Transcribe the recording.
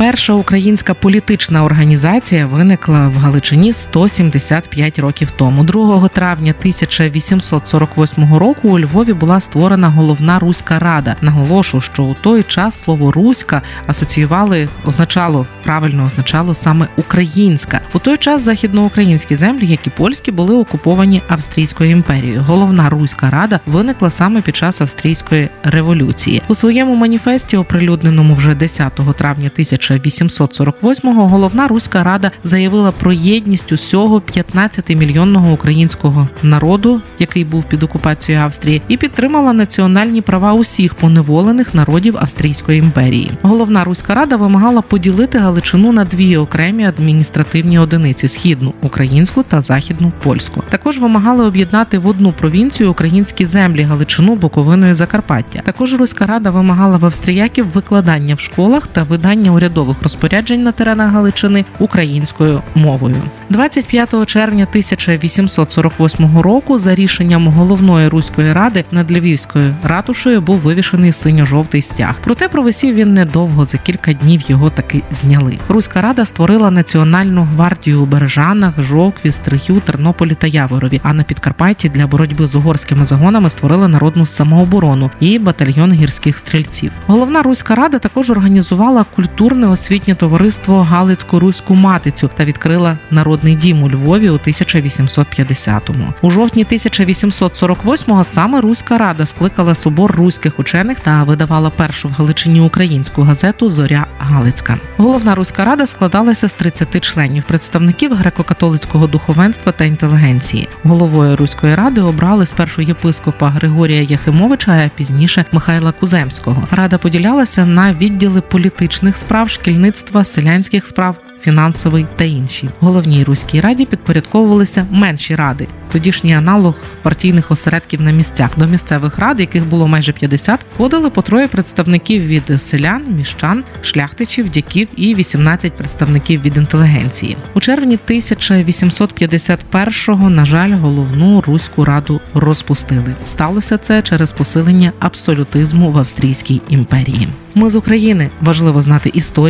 Перша українська політична організація виникла в Галичині 175 років тому. 2 травня 1848 року у Львові була створена головна руська рада. Наголошу, що у той час слово руська асоціювали, означало правильно означало саме українська. У той час західноукраїнські землі, як і польські, були окуповані Австрійською імперією. Головна руська рада виникла саме під час австрійської революції. У своєму маніфесті, оприлюдненому вже 10 травня 1000 1848-го головна руська рада заявила про єдність усього 15-мільйонного українського народу, який був під окупацією Австрії, і підтримала національні права усіх поневолених народів Австрійської імперії. Головна руська рада вимагала поділити Галичину на дві окремі адміністративні одиниці східну українську та західну польську. Також вимагали об'єднати в одну провінцію українські землі Галичину, Буковину і Закарпаття. Також руська рада вимагала в австріяків викладання в школах та видання урядових урядових розпоряджень на теренах Галичини українською мовою. 25 червня 1848 року за рішенням головної руської ради над Львівською ратушею був вивішений синьо-жовтий стяг. Проте провисів він недовго за кілька днів його таки зняли. Руська рада створила національну гвардію у Бережанах, Жовкві, Стрию, Тернополі та Яворові. А на Підкарпатті для боротьби з угорськими загонами створили народну самооборону і батальйон гірських стрільців. Головна руська рада також організувала культурне освітнє товариство Галицьку руську матицю та відкрила народний дім у Львові у 1850-му. У жовтні 1848-го саме Руська рада скликала собор руських учених та видавала першу в Галичині українську газету Зоря Галицька. Головна руська рада складалася з 30 членів, представників греко-католицького духовенства та інтелігенції. Головою руської ради обрали спершу єпископа Григорія Яхимовича, а пізніше Михайла Куземського. Рада поділялася на відділи політичних справ шкільництва, селянських справ, фінансовий та інші. Головній руській раді підпорядковувалися менші ради, тодішній аналог партійних осередків на місцях. До місцевих рад, яких було майже 50, входили по троє представників від селян, міщан, шляхтичів, дяків і 18 представників від інтелігенції. У червні 1851-го, на жаль, головну руську раду розпустили. Сталося це через посилення абсолютизму в Австрійській імперії. Ми з України важливо знати